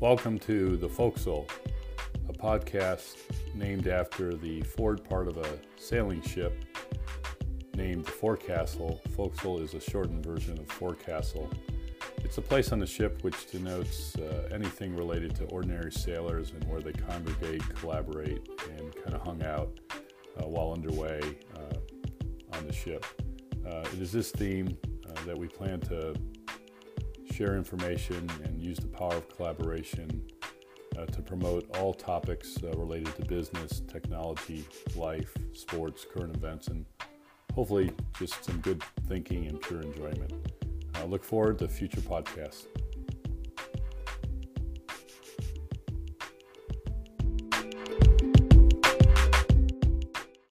Welcome to The Focsle, a podcast named after the forward part of a sailing ship named the Forecastle. Focsle is a shortened version of forecastle. It's a place on the ship which denotes uh, anything related to ordinary sailors and where they congregate, collaborate, and kind of hung out uh, while underway uh, on the ship. Uh, it is this theme uh, that we plan to share information, and use the power of collaboration uh, to promote all topics uh, related to business, technology, life, sports, current events, and hopefully just some good thinking and pure enjoyment. I look forward to future podcasts.